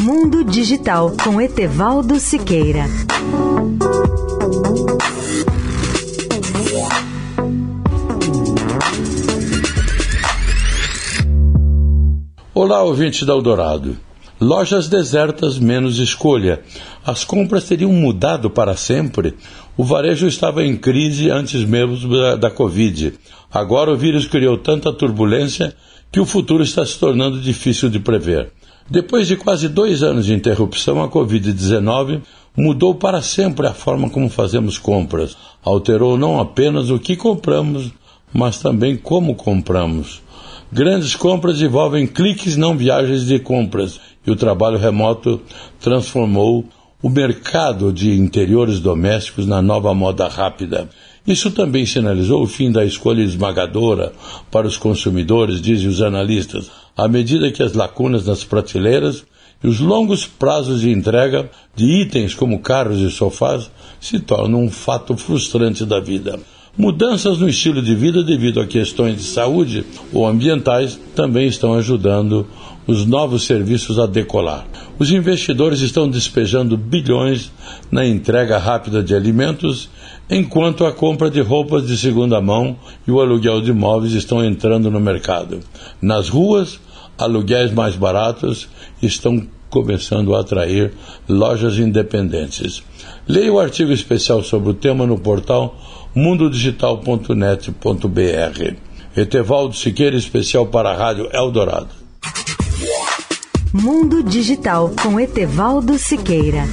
Mundo Digital com Etevaldo Siqueira. Olá, ouvintes da Eldorado. Lojas desertas, menos escolha. As compras teriam mudado para sempre? O varejo estava em crise antes mesmo da, da Covid. Agora o vírus criou tanta turbulência que o futuro está se tornando difícil de prever. Depois de quase dois anos de interrupção, a Covid-19 mudou para sempre a forma como fazemos compras. Alterou não apenas o que compramos, mas também como compramos. Grandes compras envolvem cliques, não viagens de compras, e o trabalho remoto transformou o mercado de interiores domésticos na nova moda rápida. Isso também sinalizou o fim da escolha esmagadora para os consumidores, dizem os analistas, à medida que as lacunas nas prateleiras e os longos prazos de entrega de itens como carros e sofás se tornam um fato frustrante da vida. Mudanças no estilo de vida devido a questões de saúde ou ambientais também estão ajudando os novos serviços a decolar. Os investidores estão despejando bilhões na entrega rápida de alimentos, enquanto a compra de roupas de segunda mão e o aluguel de imóveis estão entrando no mercado. Nas ruas, aluguéis mais baratos estão começando a atrair lojas independentes. Leia o artigo especial sobre o tema no portal mundodigital.net.br. Etevaldo Siqueira, especial para a Rádio Eldorado. Mundo Digital com Etevaldo Siqueira.